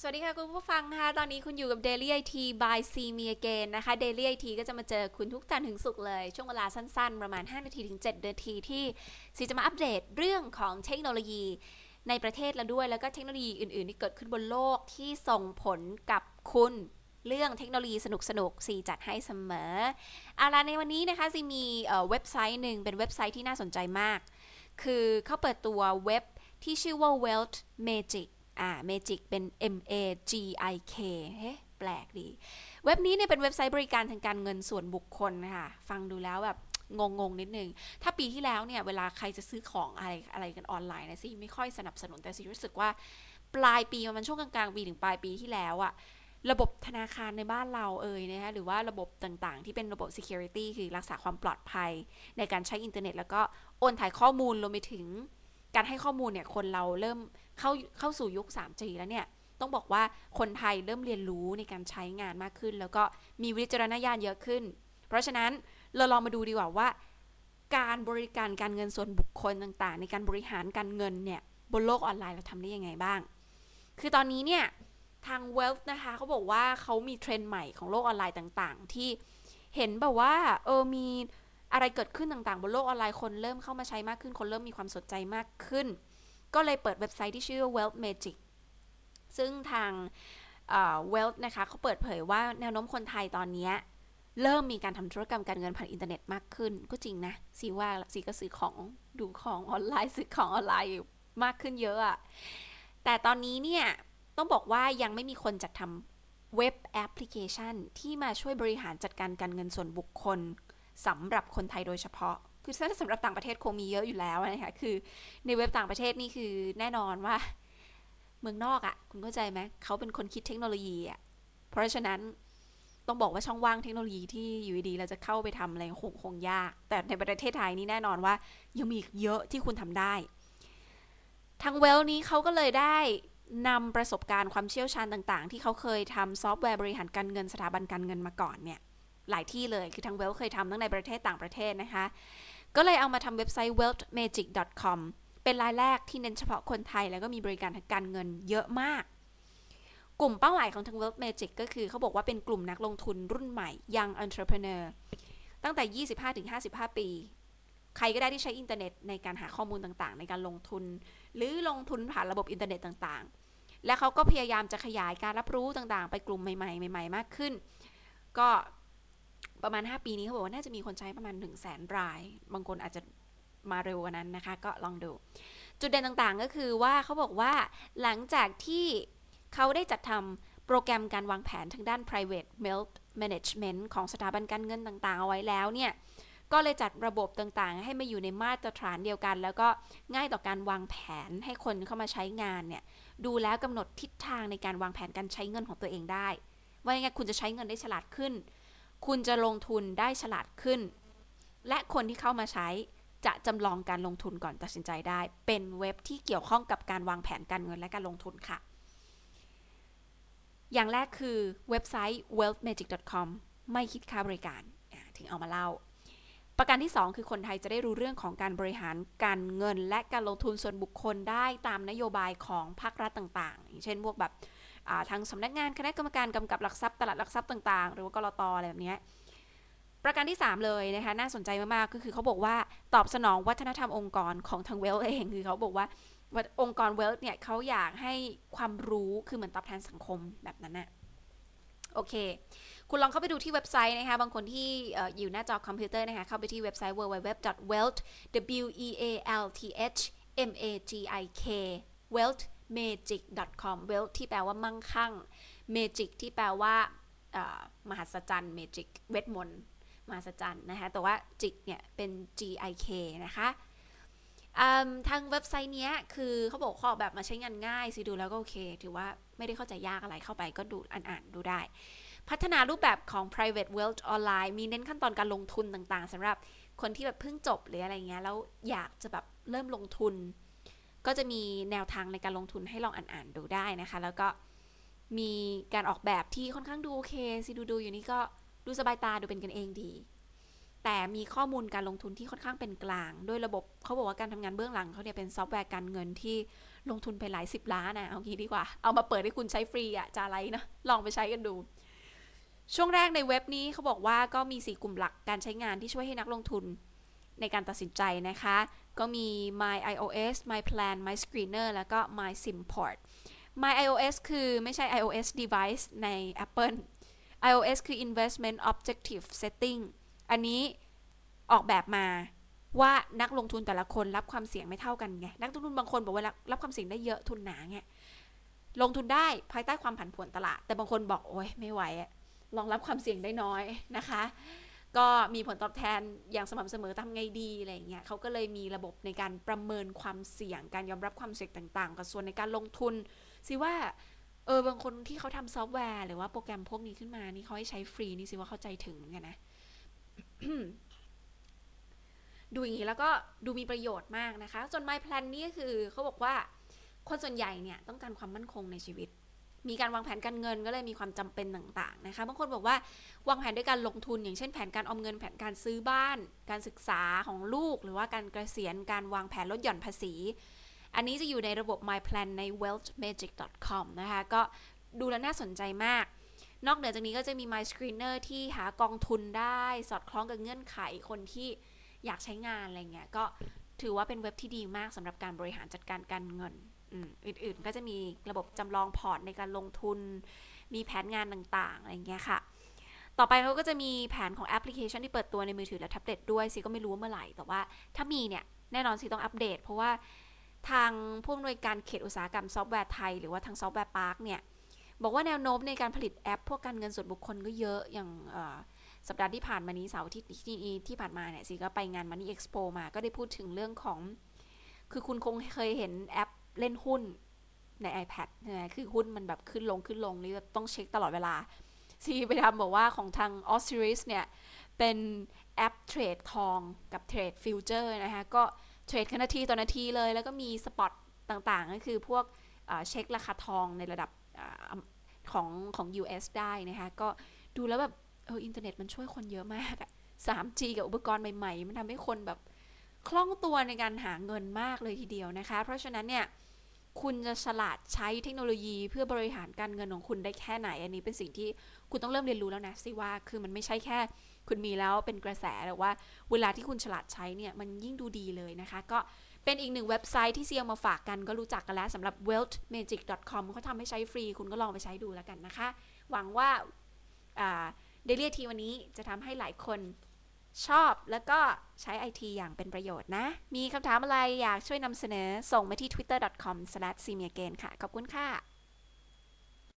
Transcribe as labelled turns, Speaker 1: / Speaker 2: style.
Speaker 1: สวัสดีค่ะคุณผู้ฟังนะคะตอนนี้คุณอยู่กับ Daily IT by See Me Again นะคะ Daily IT ก็จะมาเจอคุณทุกจันทร์ถึงศุกร์เลย ช่วงเวลาสั้นๆ ประมาณ 5 นาทีถึง 7 นาทีที่ซีจะมาอัปเดตเรื่องของเทคโนโลยีในประเทศเราด้วย แล้วก็เทคโนโลยีอื่นๆ ที่เกิดขึ้นบนโลกที่ส่งผลกับคุณเรื่องเทคโนโลยีสนุกๆซีจัดให้เสมอเอาละในวันนี้นะคะซีมีเว็บไซต์หนึ่งเป็นเว็บไซต์ที่น่าสนใจมาก คือเขาเปิดตัวเว็บที่ชื่อว่า Wealth Magic อ่า Magic เป็น M A G I K เฮ้แปลกดี เว็บนี้เนี่ยเป็นเว็บไซต์บริการทางการเงินส่วนบุคคลนะคะฟังดูแล้วแบบงงงๆนิดนึง ถ้าปีที่แล้วเนี่ย เวลาใครจะซื้อของอะไรอะไรกันออนไลน์นะสิไม่ค่อยสนับสนุนแต่สิรู้สึกว่า ปลายปีมันช่วงกลางๆปีถึงปลายปีที่แล้วอะระบบธนาคารในบ้านเราเอ่ยนะคะหรือว่าระบบต่างๆ ที่เป็นระบบ security คือรักษาความปลอดภัย ในการใช้อินเทอร์เน็ต แล้วก็โอนถ่ายข้อมูลรวมไปถึง การให้ข้อมูลเนี่ยคนเราเริ่มเข้าเข้าสู่ยุค 3G แล้วเนี่ยต้องบอกว่าคนไทยเริ่มเรียนรู้ในการใช้งานมากขึ้น แล้วก็มีวิจารณญาณเยอะขึ้น เพราะฉะนั้นเราลองมาดูดีกว่าว่า การบริการการเงินส่วนบุคคลต่างๆ ในการบริหารการเงินเนี่ยบนโลกออนไลน์เราทำได้ยังไงบ้าง คือตอนนี้เนี่ยทาง Wealth นะคะเขาบอกว่าเขามีเทรนด์ใหม่ของโลกออนไลน์ต่างๆ ที่เห็นแบบว่าเออมี อะไรเกิดขึ้นต่างๆ บนโลกออนไลน์คนเริ่มเข้ามาใช้มากขึ้น คนเริ่มมีความสนใจมากขึ้น ก็เลยเปิดเว็บไซต์ที่ชื่อ Wealth Magic ซึ่งทาง Wealth นะคะเขาเปิดเผยว่าแนวโน้มคนไทยตอนนี้เริ่มมีการทำธุรกรรมการเงินผ่านอินเทอร์เน็ตมากขึ้น ก็จริงนะสีว่าสีก็ซื้อของดูของออนไลน์ซื้อของออนไลน์มากขึ้นเยอะอะแต่ตอนนี้เนี่ย ต้องบอกว่ายังไม่มีคนจัดทำเว็บแอปพลิเคชันที่มาช่วยบริหารจัดการการเงินส่วนบุคคล สำหรับคนไทยโดยเฉพาะ คือถ้าสำหรับต่างประเทศคงมีเยอะอยู่แล้วนะคะคือในเว็บต่างประเทศนี่คือแน่นอนว่า เมืองนอกอะ่ะ คุณเข้าใจไหมเขาเป็นคนคิดเทคโนโลยีอะ่ะเพราะฉะนั้นต้องบอกว่าช่องว่างเทคโนโลยีที่อยู่ดีเราจะเข้าไปทำอะไรคงคงยาก แต่ในประเทศไทยนี่แน่นอนว่า ยังมีเยอะที่คุณทำได้ ทางเวลนี้เขาก็เลยได้นำประสบการณ์ความเชี่ยวชาญต่าง ๆ ที่เขาเคยทำซอฟต์แวร์บริหารการเงินสถาบันการเงินมาก่อนเนี่ย หลายที่เลย คือทางเวลเคยทำทั้งในประเทศต่างประเทศนะคะ ก็เลยเอามาทำเว็บไซต์ wealthmagic.com เป็นรายแรกที่เน้นเฉพาะคนไทย แล้วก็มีบริการทางการเงินเยอะมาก กลุ่มเป้าหมายของทาง Wealth Magic ก็คือเขาบอกว่าเป็นกลุ่มนักลงทุนรุ่นใหม่ Young Entrepreneur ตั้งแต่ 25-55 ปี ใครก็ได้ที่ใช้อินเทอร์เน็ตในการหาข้อมูลต่างๆ ในการลงทุน หรือลงทุนผ่านระบบอินเทอร์เน็ตต่างๆ และเขาก็พยายามจะขยายการรับรู้ต่างๆ ไปกลุ่มใหม่ๆใหม่ๆ มากขึ้น ก็ ประมาณ 5 ปีนี้เขาบอกว่าน่าจะมีคนใช้ประมาณ 1 0 0 0 0แสนราย บางคนอาจจะมาเร็วกว่านั้นนะคะ ก็ลองดู จุดเด่นต่างๆก็คือว่าเขาบอกว่าหลังจากที่เขาได้จัดทำโปรแกรมการวางแผนทางด้าน private wealth management ของสถาบันการเงินต่างๆ เอาไว้แล้วเนี่ยก็เลยจัดระบบต่างๆ ให้มาอยู่ในมาตรฐานเดียวกัน แล้วก็ง่ายต่อการวางแผนให้คนเข้ามาใช้งานเนี่ยดูแล้วกำหนดทิศทางในการวางแผนการใช้เงินของตัวเองได้ ว่ายังไงคุณจะใช้เงินได้ฉลาดขึ้น คุณจะลงทุนได้ฉลาดขึ้น และคนที่เข้ามาใช้จะจำลองการลงทุนก่อนตัดสินใจได้ เป็นเว็บที่เกี่ยวข้องกับการวางแผนการเงินและการลงทุนค่ะ อย่างแรกคือเว็บไซต์ wealthmagic.com ไม่คิดค่าบริการ ถึงเอามาเล่า ประการที่ 2 คือคนไทยจะได้รู้เรื่องของการบริหารการเงิน และการลงทุนส่วนบุคคลได้ตามนโยบายของภาครัฐต่าง ๆ อย่างเช่นพวกแบบ ทางสำนักงานคณะกรรมการกำกับหลักทรัพย์ตลาดหลักทรัพย์ต่างๆ หรือว่ากรตออะไรแบบนี้ประการที่ 3 เลยนะคะน่าสนใจมากๆก็คือเขาบอกว่าตอบสนองวัฒนธรรมองค์กรของทางเวลเองคือเขาบอกว่าองค์กรเวลเนี่ยเขาอยากให้ความรู้คือเหมือนตอบแทนสังคมแบบนั้นนะโอเค คุณลองเข้าไปดูที่เว็บไซต์นะคะ บางคนที่อยู่หน้าจอคอมพิวเตอร์นะคะ เข้าไปที่เว็บไซต์ www.wealth w e a l t h m a g i k wealth magic.com wealth ที่แปลว่ามั่งคั่ง magic ที่แปลว่ามหัศจรรย์ magic เวทมนต์มหัศจรรย์นะคะ แต่ว่าจิกเนี่ยเป็น G I K นะคะทางเว็บไซต์เนี้ยคือเขาบอกข้อแบบมาใช้งานง่ายสิดูแล้วก็โอเค ถือว่าไม่ได้เข้าใจยากอะไรเข้าไปก็ดูอ่านๆดูได้ พัฒนารูปแบบของ private wealth ออนไลน์มีเน้นขั้นตอนการลงทุนต่างๆสำหรับคนที่แบบเพิ่งจบหรืออะไรเงี้ยแล้วอยากจะแบบเริ่มลงทุน ก็จะมีแนวทางในการลงทุนให้ลองอ่านๆดูได้นะคะ แล้วก็มีการออกแบบที่ค่อนข้างดูโอเคสิดูดูอยู่นี่ก็ดูสบายตาดูเป็นกันเองดี แต่มีข้อมูลการลงทุนที่ค่อนข้างเป็นกลางด้วยระบบเขาบอกว่าการทำงานเบื้องหลังเขาเนี่ยเป็นซอฟต์แวร์การเงินที่ลงทุนไปหลายสิบล้านนะเอางี้ดีกว่า เอามาเปิดให้คุณใช้ฟรีอะจะอะไรนะลองไปใช้กันดู ช่วงแรกในเว็บนี้เขาบอกว่าก็มี 4 กลุ่มหลักการใช้งานที่ช่วยให้นักลงทุนในการตัดสินใจนะคะ ก็มี My iOS My Plan My Screener แล้วก็ My Simport My iOS คือไม่ใช่ iOS device ใน Apple iOS คือ Investment Objective Setting อันนี้ออกแบบมาว่านักลงทุนแต่ละคนรับความเสี่ยงไม่เท่ากันไง นักลงทุนบางคนบอกว่ารับความเสี่ยงได้เยอะทุนหนาไง ลงทุนได้ภายใต้ความผันผวนตลาด แต่บางคนบอกโอ้ยไม่ไหว ลองรับความเสี่ยงได้น้อยนะคะ ก็มีผลตอบแทนอย่างสม่ำเสมอทำไงดีอะไรเงี้ยเขาก็เลยมีระบบในการประเมินความเสี่ยง การยอมรับความเสี่ยงต่างๆ กับส่วนในการลงทุนสิว่าเออบางคนที่เขาทำซอฟต์แวร์หรือว่าโปรแกรมพวกนี้ขึ้นมานี่เขาให้ใช้ฟรีนี่สิว่าเข้าใจถึงเหมือนกันนะดูอย่างนี้แล้วก็ดูมีประโยชน์มากนะคะส่วน My Plan นี่ก็คือเขาบอกว่าคนส่วนใหญ่เนี่ยต้องการความมั่นคงในชีวิต มีการวางแผนการเงินก็เลยมีความจำเป็นต่างๆนะคะ บางคนบอกว่าวางแผนด้วยการลงทุน อย่างเช่นแผนการออมเงินแผนการซื้อบ้าน การศึกษาของลูก หรือว่าการเกษียณการวางแผนลดหย่อนภาษี อันนี้จะอยู่ในระบบ My Plan ใน wealthmagic.com นะคะ ก็ดูแล้วน่าสนใจมาก นอกเหนือจากนี้ก็จะมี My Screener ที่หากองทุนได้สอดคล้องกับเงื่อนไขคนที่อยากใช้งานอะไรเงี้ยก็ถือว่าเป็นเว็บที่ดีมากสำหรับการบริหารจัดการการเงิน อื่นๆ ก็จะมีระบบจำลองพอร์ตในการลงทุน มีแผนงานต่างๆ อะไรเงี้ยค่ะ ต่อไปเขาก็จะมีแผนของแอปพลิเคชันที่เปิดตัวในมือถือและแท็บเล็ตด้วยซิก็ไม่รู้ว่าเมื่อไหร่ แต่ว่าถ้ามีเนี่ย แน่นอนซิต้องอัปเดต เพราะว่าทางผู้อำนวยการเขตอุตสาหกรรมซอฟต์แวร์ไทย หรือว่าทางซอฟต์แวร์พาร์คเนี่ย บอกว่าแนวโน้มในการผลิตแอป พวกการเงินส่วนบุคคลก็เยอะอย่างสัปดาห์ที่ผ่านมานี้เสาร์ที่ที่ที่ผ่านมาเนี่ยสิก็ไปงาน Money Expo มาก็ได้พูดถึงเรื่องของ คือคุณคงเคยเห็นแอป เล่นหุ้นใน iPad ใช่ไหมคือหุ้นมันแบบขึ้นลงขึ้นลงนี่ต้องเช็คตลอดเวลา ซีไปทำบอกว่าของทาง o s c i r i s เนี่ย เป็นแอปเทรดทองกับเทรด future นะคะ ก็เทรดกันนาทีต่อนาทีเลย แล้วก็มี spot ต่างๆ ก็คือพวกเช็คราคาทองในระดับของของ US ได้นะคะ ก็ดูแล้วแบบเอออินเทอร์เน็ตมันช่วยคนเยอะมากอะ 3G กับอุปกรณ์ใหม่ ๆ มันทำให้คนแบบคล่องตัวในการหาเงินมากเลยทีเดียวนะคะ เพราะฉะนั้นเนี่ย คุณจะฉลาดใช้เทคโนโลยีเพื่อบริหารการเงินของคุณได้แค่ไหน อันนี้เป็นสิ่งที่คุณต้องเริ่มเรียนรู้แล้วนะสิว่าคือมันไม่ใช่แค่ คุณมีแล้วเป็นกระแสแต่ว่า เวลาที่คุณฉลาดใช้เนี่ยมันยิ่งดูดีเลยนะคะ ก็เป็นอีกหนึ่งเว็บไซต์ที่เซียงมาฝากกันก็รู้จักกันแล้วสำหรับ wealthmagic.com เขาทำให้ใช้ฟรี คุณก็ลองไปใช้ดูแล้วกันนะคะ หวังว่าเดลี่ทีวันนี้จะทำให้หลายคน ชอบแล้วก็ใช้ไอทีอย่างเป็นประโยชน์นะ มีคำถามอะไรอยากช่วยนำเสนอส่งมาที่ twitter.com/cmiagain ค่ะ ขอบคุณค่ะ